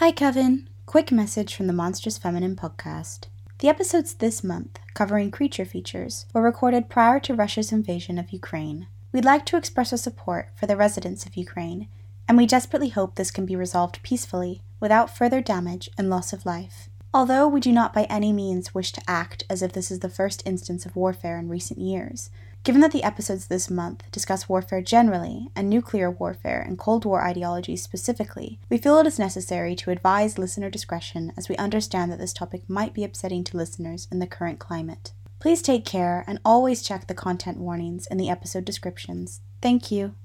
Hi, coven. Quick message from the Monstrous Feminine podcast. The episodes this month, covering creature features, were recorded prior to Russia's invasion of Ukraine. We'd like to express our support for the residents of Ukraine, and we desperately hope this can be resolved peacefully without further damage and loss of life. Although we do not by any means wish to act as if this is the first instance of warfare in recent years, Given that the episodes this month discuss warfare generally and nuclear warfare and Cold War ideology specifically, we feel it is necessary to advise listener discretion as we understand that this topic might be upsetting to listeners in the current climate. Please take care and always check the content warnings in the episode descriptions. Thank you.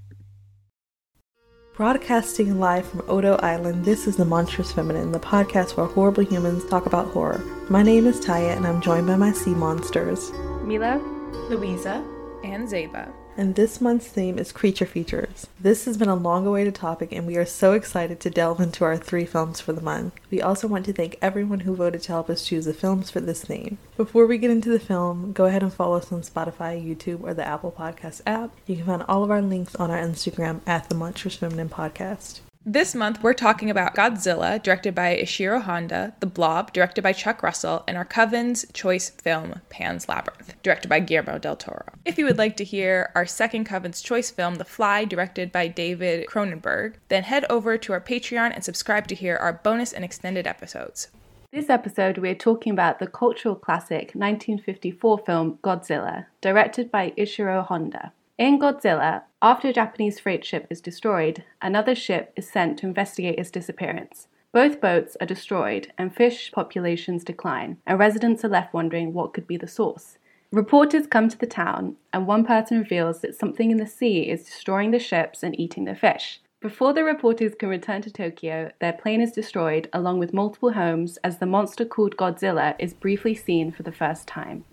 Broadcasting live from Odo Island, this is The Monstrous Feminine, the podcast where horrible humans talk about horror. My name is Tyia, and I'm joined by my sea monsters Mila, Louisa, and Zeba. And this month's theme is creature features. This has been a long awaited topic, and we are so excited to delve into our three films for the month. We also want to thank everyone who voted to help us choose the films for this theme. Before we get into the film, go ahead and follow us on Spotify, YouTube, or the Apple Podcast app. You can find all of our links on our Instagram at the Monstrous Feminine Podcast. This month, we're talking about Godzilla, directed by Ishiro Honda, The Blob, directed by Chuck Russell, and our Coven's choice film, Pan's Labyrinth, directed by Guillermo del Toro. If you would like to hear our second Coven's choice film, The Fly, directed by David Cronenberg, then head over to our Patreon and subscribe to hear our bonus and extended episodes. This episode, we're talking about the cultural classic 1954 film Godzilla, directed by Ishiro Honda. In Godzilla, after a Japanese freight ship is destroyed, another ship is sent to investigate its disappearance. Both boats are destroyed, and fish populations decline, and residents are left wondering what could be the source. Reporters come to the town, and one person reveals that something in the sea is destroying the ships and eating the fish. Before the reporters can return to Tokyo, their plane is destroyed, along with multiple homes, as the monster called Godzilla is briefly seen for the first time.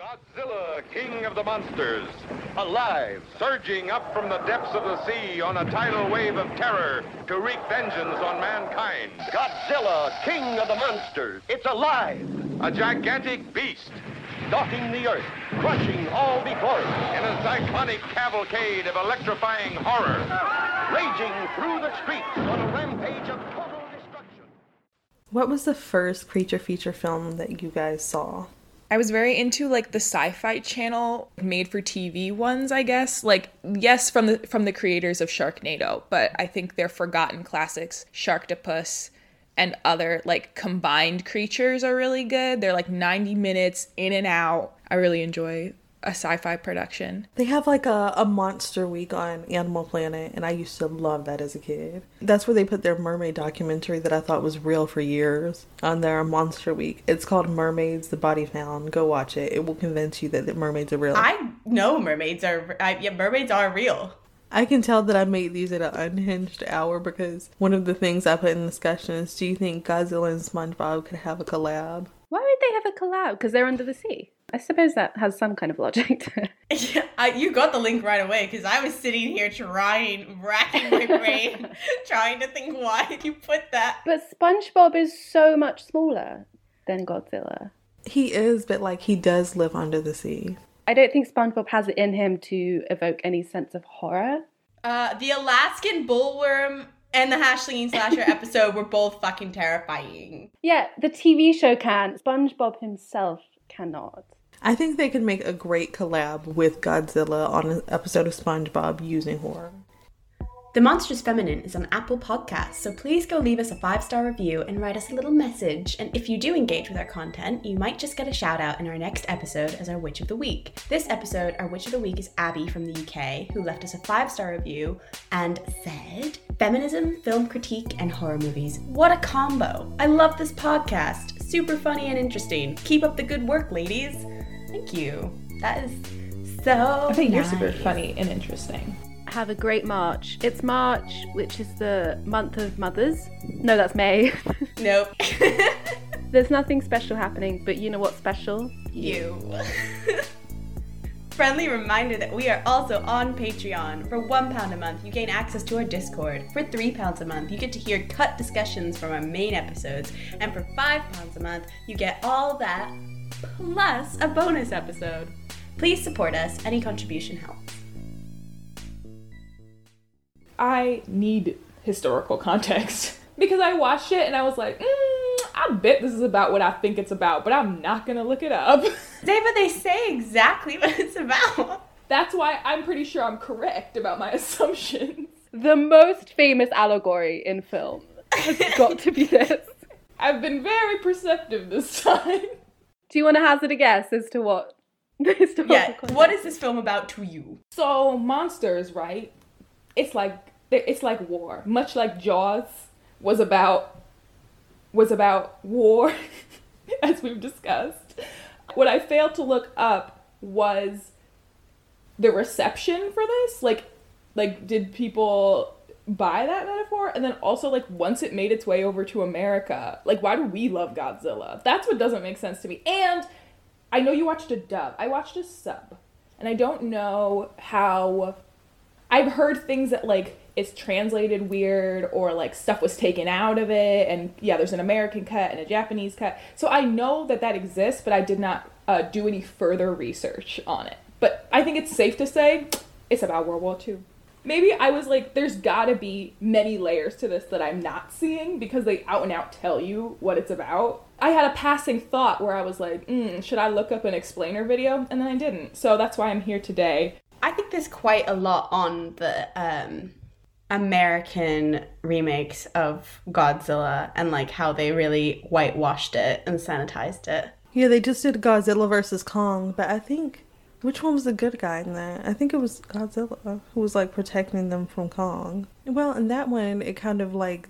Godzilla, king of the monsters, alive, surging up from the depths of the sea on a tidal wave of terror to wreak vengeance on mankind. Godzilla, king of the monsters, it's alive, A gigantic beast stalking the earth, crushing all before it, in a cyclonic cavalcade of electrifying horror. raging through the streets on a rampage of total destruction. What was the first creature feature film that you guys saw? I was very into like the sci-fi channel made for TV ones, I guess. Like yes, from the from the creators of Sharknado, but I think they're forgotten classics, Sharktopus and other like combined creatures are really good. They're like 90 minutes in and out. I really enjoy a sci-fi production. They have like a, a monster week on Animal Planet, and I used to love that as a kid. That's where they put their mermaid documentary that I thought was real for years on their monster week. It's called Mermaids the Body Found. Go watch it. It will convince you that the mermaids are real. I know mermaids are I, yeah, mermaids are real. I can tell that I made these at an unhinged hour because one of the things I put in the discussion is do you think Godzilla and SpongeBob could have a collab? Why would they have a collab? Because they're under the sea. I suppose that has some kind of logic to it. Yeah, I, you got the link right away because I was sitting here trying, racking my brain, trying to think why you put that. But SpongeBob is so much smaller than Godzilla. He is, but like he does live under the sea. I don't think SpongeBob has it in him to evoke any sense of horror. Uh, the Alaskan bullworm and the Hash-Slinging Slasher episode were both fucking terrifying. Yeah, the TV show can. SpongeBob himself cannot. I think they could make a great collab with Godzilla on an episode of SpongeBob using horror. The Monstrous Feminine is on Apple Podcasts, so please go leave us a five star review and write us a little message. And if you do engage with our content, you might just get a shout out in our next episode as our Witch of the Week. This episode, our Witch of the Week is Abby from the UK, who left us a five star review and said, Feminism, film critique, and horror movies. What a combo! I love this podcast. Super funny and interesting. Keep up the good work, ladies. Thank you. That is so. I think you're super funny and interesting. Have a great March. It's March, which is the month of mothers. No, that's May. Nope. There's nothing special happening, but you know what's special? you. Friendly reminder that we are also on Patreon. For £1 a month, you gain access to our Discord. For £3 a month, you get to hear cut discussions from our main episodes. And for £5 a month, you get all that plus a bonus episode. Please support us. Any contribution helps. I need historical context because I watched it and I was like, mm, I bet this is about what I think it's about, but I'm not gonna look it up. David, they say exactly what it's about. That's why I'm pretty sure I'm correct about my assumptions. The most famous allegory in film has got to be this. I've been very perceptive this time. Do you want to hazard a guess as to what the historical Yeah, context- what is this film about to you? So monsters, right? It's like it's like war, much like Jaws was about was about war, as we've discussed. What I failed to look up was the reception for this. Like, like did people buy that metaphor? And then also like once it made its way over to America, like why do we love Godzilla? That's what doesn't make sense to me. And I know you watched a dub. I watched a sub. And I don't know how I've heard things that like it's translated weird or like stuff was taken out of it and yeah, there's an American cut and a Japanese cut. So I know that that exists, but I did not uh, do any further research on it. But I think it's safe to say it's about World War II. Maybe I was like, there's gotta be many layers to this that I'm not seeing because they out and out tell you what it's about. I had a passing thought where I was like, mm, should I look up an explainer video? And then I didn't. So that's why I'm here today. I think there's quite a lot on the um, American remakes of Godzilla and like how they really whitewashed it and sanitized it. Yeah, they just did Godzilla versus Kong, but I think which one was the good guy in that? I think it was Godzilla who was like protecting them from Kong. Well, in that one, it kind of like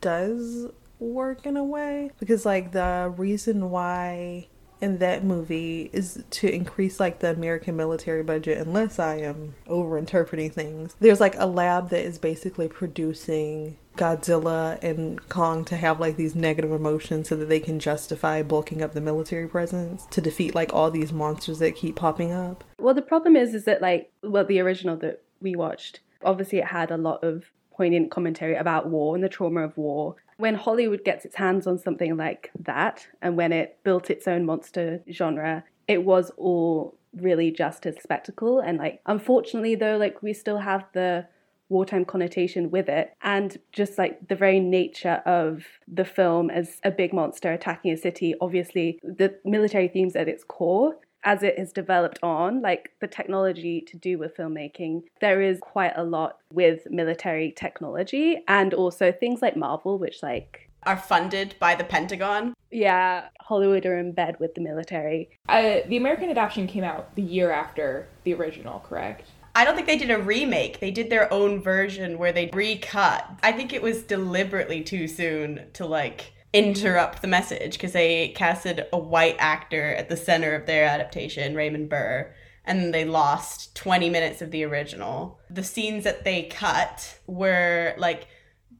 does work in a way because like the reason why in that movie is to increase like the American military budget unless I am over interpreting things. There's like a lab that is basically producing Godzilla and Kong to have like these negative emotions so that they can justify bulking up the military presence to defeat like all these monsters that keep popping up. Well, the problem is, is that like, well, the original that we watched, obviously, it had a lot of poignant commentary about war and the trauma of war. When Hollywood gets its hands on something like that, and when it built its own monster genre, it was all really just a spectacle. And like, unfortunately, though, like we still have the wartime connotation with it and just like the very nature of the film as a big monster attacking a city obviously the military themes at its core as it has developed on like the technology to do with filmmaking there is quite a lot with military technology and also things like marvel which like Are funded by the Pentagon. yeah hollywood are in bed with the military Uh, the American adaptation came out the year after the original, correct? I don't think they did a remake. They did their own version where they recut. I think it was deliberately too soon to like interrupt the message because they casted a white actor at the center of their adaptation, Raymond Burr, and they lost 20 minutes of the original. The scenes that they cut were like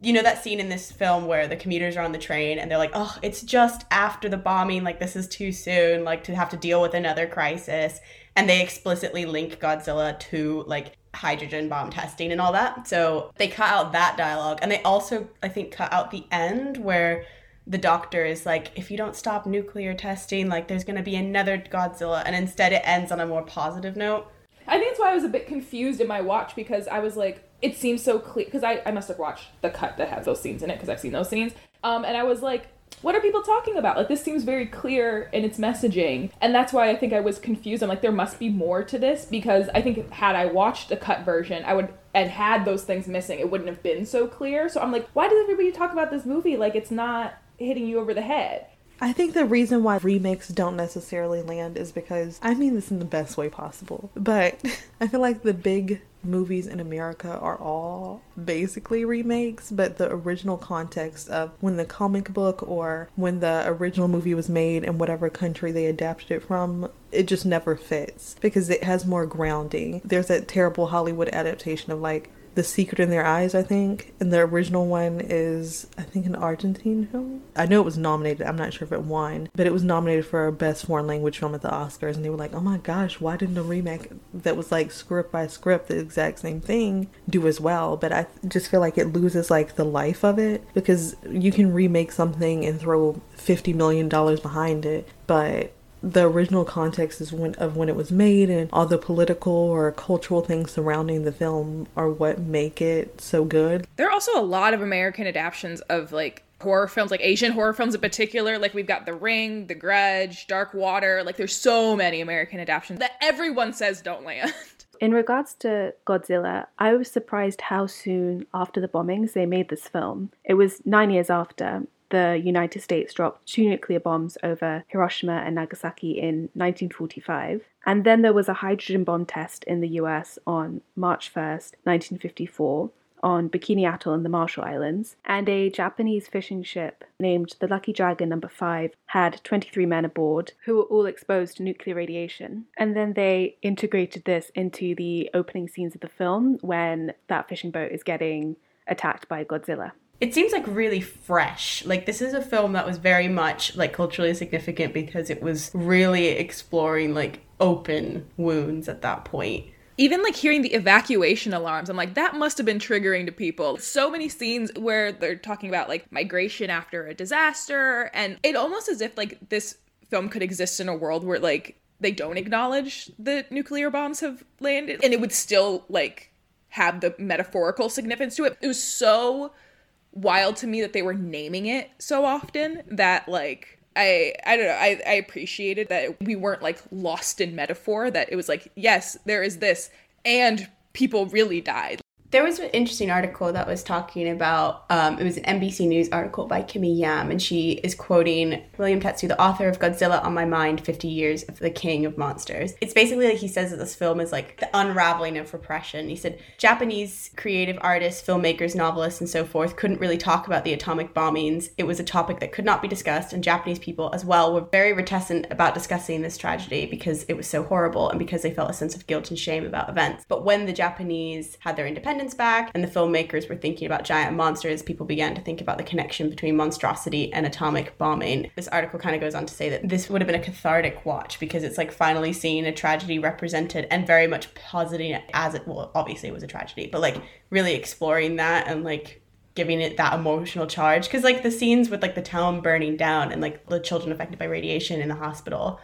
you know that scene in this film where the commuters are on the train and they're like, "Oh, it's just after the bombing, like this is too soon, like to have to deal with another crisis." And they explicitly link Godzilla to like hydrogen bomb testing and all that. So they cut out that dialogue and they also I think cut out the end where the doctor is like, if you don't stop nuclear testing, like there's gonna be another Godzilla, and instead it ends on a more positive note. I think that's why I was a bit confused in my watch because I was like, it seems so clear. Because I, I must have watched the cut that has those scenes in it because I've seen those scenes. Um, and I was like, what are people talking about? Like, this seems very clear in its messaging. And that's why I think I was confused. I'm like, there must be more to this because I think had I watched the cut version, I would, and had those things missing, it wouldn't have been so clear. So I'm like, why does everybody talk about this movie like it's not hitting you over the head? I think the reason why remakes don't necessarily land is because I mean this in the best way possible, but I feel like the big movies in America are all basically remakes, but the original context of when the comic book or when the original movie was made in whatever country they adapted it from, it just never fits because it has more grounding. There's that terrible Hollywood adaptation of like the Secret in Their Eyes, I think. And the original one is, I think, an Argentine film. I know it was nominated. I'm not sure if it won, but it was nominated for Best Foreign Language Film at the Oscars. And they were like, oh my gosh, why didn't a remake that was like script by script, the exact same thing, do as well? But I just feel like it loses like the life of it because you can remake something and throw $50 million behind it, but the original context is when of when it was made and all the political or cultural things surrounding the film are what make it so good. There are also a lot of American adaptations of like horror films, like Asian horror films in particular. Like we've got The Ring, The Grudge, Dark Water. Like there's so many American adaptations that everyone says don't land. In regards to Godzilla, I was surprised how soon after the bombings they made this film. It was nine years after, the United States dropped two nuclear bombs over Hiroshima and Nagasaki in 1945. And then there was a hydrogen bomb test in the US on March 1st, 1954, on Bikini Atoll in the Marshall Islands, and a Japanese fishing ship named the Lucky Dragon Number 5 had 23 men aboard who were all exposed to nuclear radiation. And then they integrated this into the opening scenes of the film when that fishing boat is getting attacked by Godzilla it seems like really fresh. Like this is a film that was very much like culturally significant because it was really exploring like open wounds at that point. Even like hearing the evacuation alarms, I'm like, that must have been triggering to people. So many scenes where they're talking about like migration after a disaster, and it almost as if like this film could exist in a world where like they don't acknowledge that nuclear bombs have landed and it would still like have the metaphorical significance to it. It was so wild to me that they were naming it so often that like I I don't know I I appreciated that we weren't like lost in metaphor that it was like yes there is this and people really died there was an interesting article that was talking about um, it was an NBC News article by Kimmy Yam, and she is quoting William Tsutsui, the author of Godzilla on My Mind 50 Years of the King of Monsters. It's basically like he says that this film is like the unraveling of repression. He said Japanese creative artists, filmmakers, novelists, and so forth couldn't really talk about the atomic bombings. It was a topic that could not be discussed, and Japanese people as well were very reticent about discussing this tragedy because it was so horrible and because they felt a sense of guilt and shame about events. But when the Japanese had their independence, independence back and the filmmakers were thinking about giant monsters, people began to think about the connection between monstrosity and atomic bombing. This article kind of goes on to say that this would have been a cathartic watch because it's like finally seeing a tragedy represented and very much positing it as it, well, obviously it was a tragedy, but like really exploring that and like giving it that emotional charge. Because like the scenes with like the town burning down and like the children affected by radiation in the hospital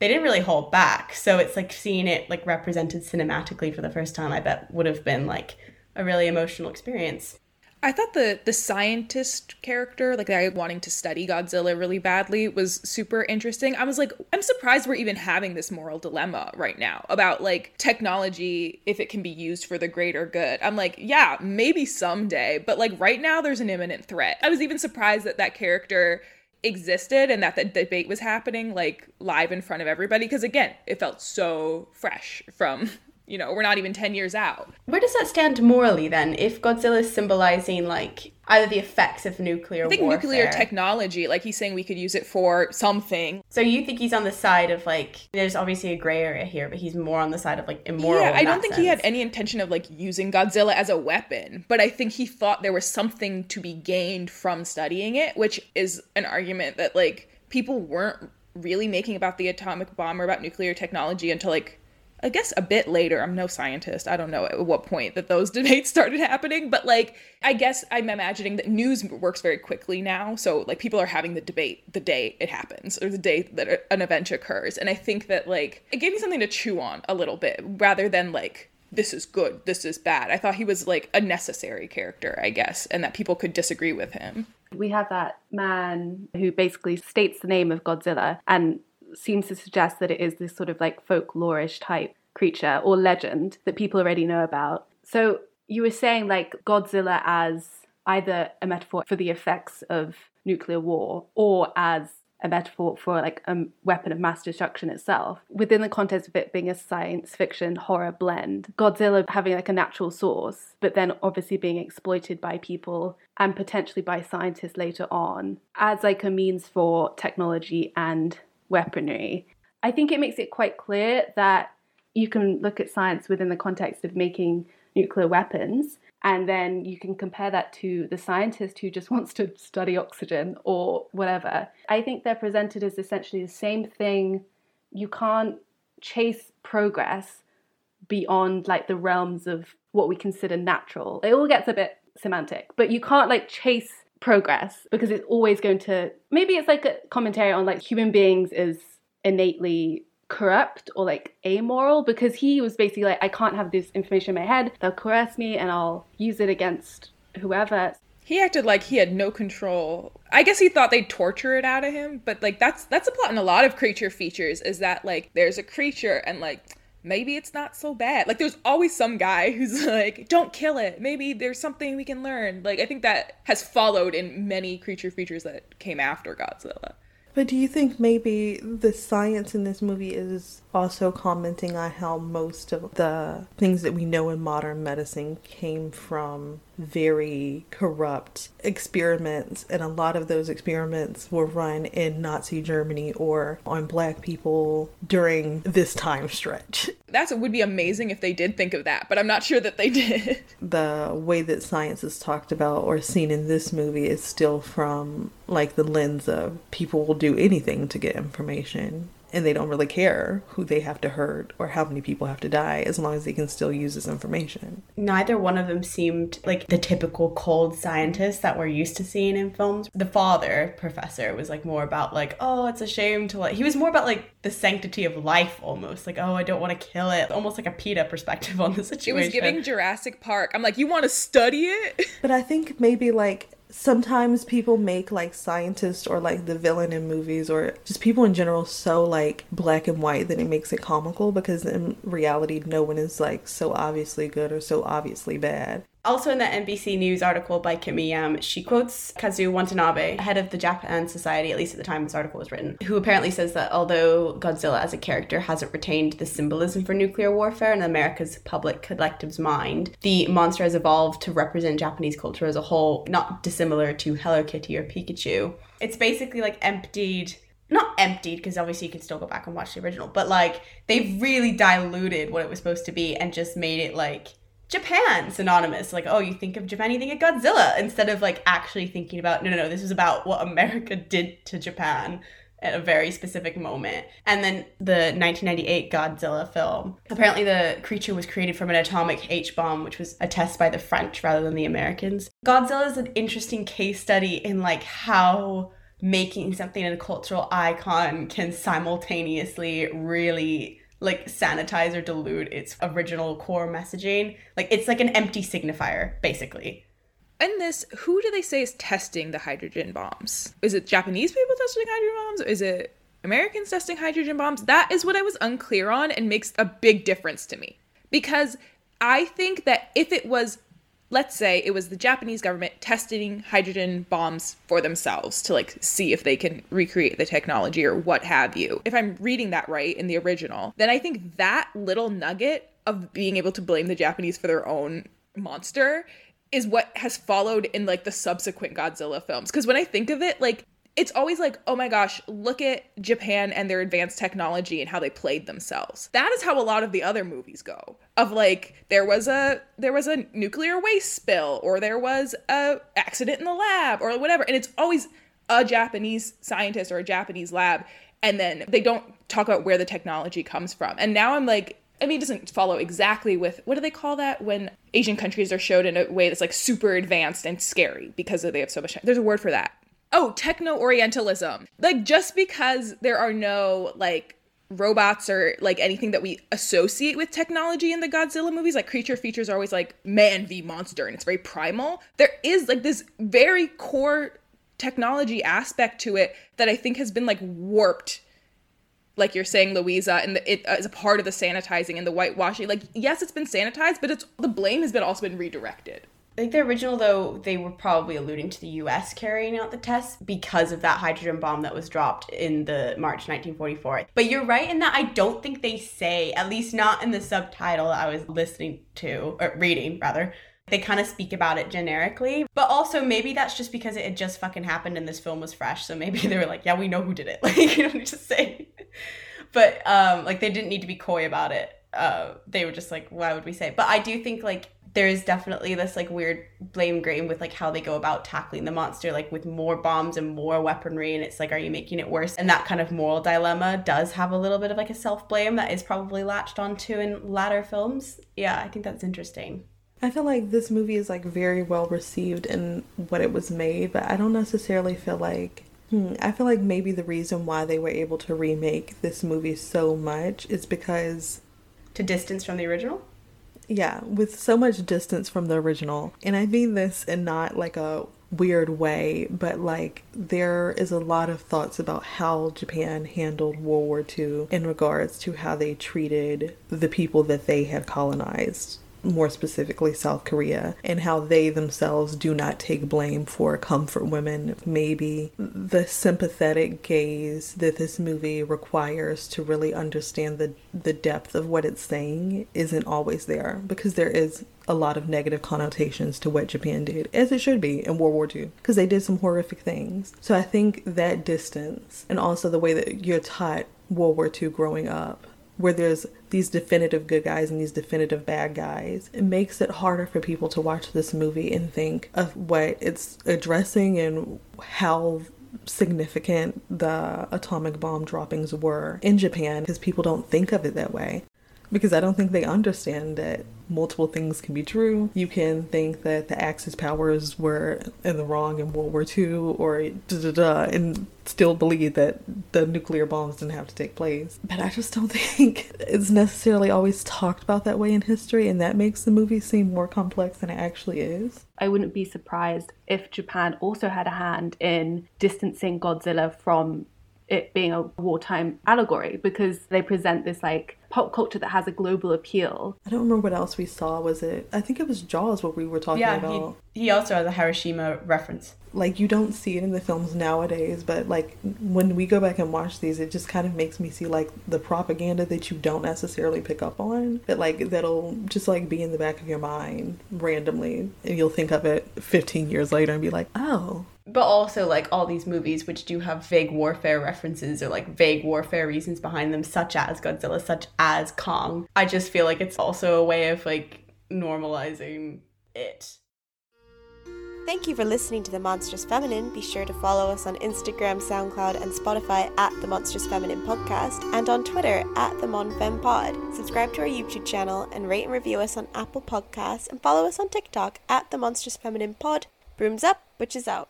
they didn't really hold back. So it's like seeing it like represented cinematically for the first time i bet would have been like a really emotional experience. I thought the the scientist character, like the guy wanting to study Godzilla really badly, was super interesting. I was like, I'm surprised we're even having this moral dilemma right now about like technology if it can be used for the greater good. I'm like, yeah, maybe someday, but like right now there's an imminent threat. I was even surprised that that character existed and that the debate was happening like live in front of everybody because again, it felt so fresh from you know, we're not even 10 years out. Where does that stand morally then? If Godzilla is symbolizing like either the effects of nuclear I think warfare. nuclear technology, like he's saying we could use it for something. So you think he's on the side of like there's obviously a gray area here, but he's more on the side of like immoral. Yeah, I don't think sense. he had any intention of like using Godzilla as a weapon, but I think he thought there was something to be gained from studying it, which is an argument that like people weren't really making about the atomic bomb or about nuclear technology until like I guess a bit later. I'm no scientist. I don't know at what point that those debates started happening, but like I guess I'm imagining that news works very quickly now. So like people are having the debate the day it happens or the day that an event occurs. And I think that like it gave me something to chew on a little bit rather than like this is good, this is bad. I thought he was like a necessary character, I guess, and that people could disagree with him. We have that man who basically states the name of Godzilla and seems to suggest that it is this sort of like folklorish type creature or legend that people already know about. So you were saying like Godzilla as either a metaphor for the effects of nuclear war or as a metaphor for like a weapon of mass destruction itself within the context of it being a science fiction horror blend godzilla having like a natural source but then obviously being exploited by people and potentially by scientists later on as like a means for technology and weaponry. I think it makes it quite clear that you can look at science within the context of making nuclear weapons, and then you can compare that to the scientist who just wants to study oxygen or whatever. I think they're presented as essentially the same thing. You can't chase progress beyond like the realms of what we consider natural. It all gets a bit semantic, but you can't like chase progress because it's always going to maybe it's like a commentary on like human beings is innately corrupt or like amoral because he was basically like, I can't have this information in my head. They'll coerce me and I'll use it against whoever. He acted like he had no control. I guess he thought they'd torture it out of him, but like that's that's a plot in a lot of creature features is that like there's a creature and like maybe it's not so bad. Like there's always some guy who's like, don't kill it. Maybe there's something we can learn. Like I think that has followed in many creature features that came after Godzilla. But do you think maybe the science in this movie is also commenting on how most of the things that we know in modern medicine came from very corrupt experiments, and a lot of those experiments were run in Nazi Germany or on black people during this time stretch. That would be amazing if they did think of that, but I'm not sure that they did. The way that science is talked about or seen in this movie is still from like the lens of people will do anything to get information and they don't really care who they have to hurt or how many people have to die as long as they can still use this information. Neither one of them seemed like the typical cold scientist that we're used to seeing in films. The father, professor, was like more about like, oh, it's a shame to like. He was more about like the sanctity of life almost. Like, oh, I don't want to kill it. Almost like a PETA perspective on the situation. It was giving Jurassic Park. I'm like, you want to study it? But I think maybe like sometimes people make like scientists or like the villain in movies or just people in general so like black and white that it makes it comical because in reality no one is like so obviously good or so obviously bad. Also, in that NBC News article by Kimmy Yam, she quotes Kazuo Watanabe, head of the Japan Society, at least at the time this article was written, who apparently says that although Godzilla as a character hasn't retained the symbolism for nuclear warfare in America's public collective's mind, the monster has evolved to represent Japanese culture as a whole, not dissimilar to Hello Kitty or Pikachu. It's basically like emptied not emptied because obviously you can still go back and watch the original, but like they've really diluted what it was supposed to be and just made it like Japan synonymous. Like, oh, you think of Japan, you think of Godzilla, instead of like actually thinking about, no, no, no, this is about what America did to Japan at a very specific moment. And then the 1998 Godzilla film. Apparently, the creature was created from an atomic H bomb, which was a test by the French rather than the Americans. Godzilla is an interesting case study in like how making something a cultural icon can simultaneously really like sanitize or dilute its original core messaging. Like it's like an empty signifier, basically. In this, who do they say is testing the hydrogen bombs? Is it Japanese people testing hydrogen bombs? Is it Americans testing hydrogen bombs? That is what I was unclear on and makes a big difference to me. Because I think that if it was let's say it was the Japanese government testing hydrogen bombs for themselves to like see if they can recreate the technology or what have you. If I'm reading that right in the original, then I think that little nugget of being able to blame the Japanese for their own monster is what has followed in like the subsequent Godzilla films. Because when I think of it, like it's always like, oh my gosh, look at Japan and their advanced technology and how they played themselves. That is how a lot of the other movies go. Of like there was a there was a nuclear waste spill or there was a accident in the lab or whatever and it's always a Japanese scientist or a Japanese lab and then they don't talk about where the technology comes from. And now I'm like I mean, it doesn't follow exactly with what do they call that when Asian countries are showed in a way that's like super advanced and scary because they have so much. There's a word for that oh, techno Orientalism. Like, just because there are no, like, robots or like anything that we associate with technology in the Godzilla movies, like creature features are always like man v monster and it's very primal. There is like this very core technology aspect to it that I think has been like warped. Like you're saying, Louisa, and the, it uh, is a part of the sanitizing and the whitewashing. Like, yes, it's been sanitized, but it's the blame has been also been redirected. I think the original, though, they were probably alluding to the US carrying out the test because of that hydrogen bomb that was dropped in the March 1944. But you're right in that I don't think they say, at least not in the subtitle I was listening to, or reading rather, they kind of speak about it generically. But also, maybe that's just because it had just fucking happened and this film was fresh. So maybe they were like, yeah, we know who did it. Like, you know, just say. But, um, like, they didn't need to be coy about it. Uh, they were just like, why would we say? But I do think, like, there's definitely this like weird blame game with like how they go about tackling the monster like with more bombs and more weaponry and it's like are you making it worse? And that kind of moral dilemma does have a little bit of like a self-blame that is probably latched onto in latter films. Yeah i think that's interesting. I feel like this movie is like very well received in what it was made, but I don't necessarily feel like Hmm, I feel like maybe the reason why they were able to remake this movie so much is because To distance from the original? Yeah, with so much distance from the original. And I mean this in not like a weird way, but like there is a lot of thoughts about how Japan handled World War II in regards to how they treated the people that they had colonized. More specifically, South Korea, and how they themselves do not take blame for comfort women. Maybe the sympathetic gaze that this movie requires to really understand the, the depth of what it's saying isn't always there because there is a lot of negative connotations to what Japan did, as it should be in World War II, because they did some horrific things. So I think that distance and also the way that you're taught World War II growing up, where there's these definitive good guys and these definitive bad guys, it makes it harder for people to watch this movie and think of what it's addressing and how significant the atomic bomb droppings were in Japan because people don't think of it that way because I don't think they understand that multiple things can be true. You can think that the Axis powers were in the wrong in World War II or da da da and still believe that the nuclear bombs didn't have to take place. But I just don't think it's necessarily always talked about that way in history, and that makes the movie seem more complex than it actually is. I wouldn't be surprised if Japan also had a hand in distancing Godzilla from it being a wartime allegory because they present this like pop culture that has a global appeal. I don't remember what else we saw. Was it? I think it was Jaws what we were talking Yeah, about. he, he also has a Hiroshima reference. like you don't see it in the films nowadays but like when we go back and watch these it just kind of makes me see like the propaganda that you don't necessarily pick up on that like that'll just like be in the back of your mind randomly and you'll think of it 15 years later and be like oh But also, like all these movies which do have vague warfare references or like vague warfare reasons behind them, such as Godzilla, such as Kong. I just feel like it's also a way of like normalizing it. Thank you for listening to The Monstrous Feminine. Be sure to follow us on Instagram, SoundCloud, and Spotify at The Monstrous Feminine Podcast and on Twitter at The MonFemPod. Subscribe to our YouTube channel and rate and review us on Apple Podcasts and follow us on TikTok at The Monstrous Feminine Pod. Brooms up, which is out.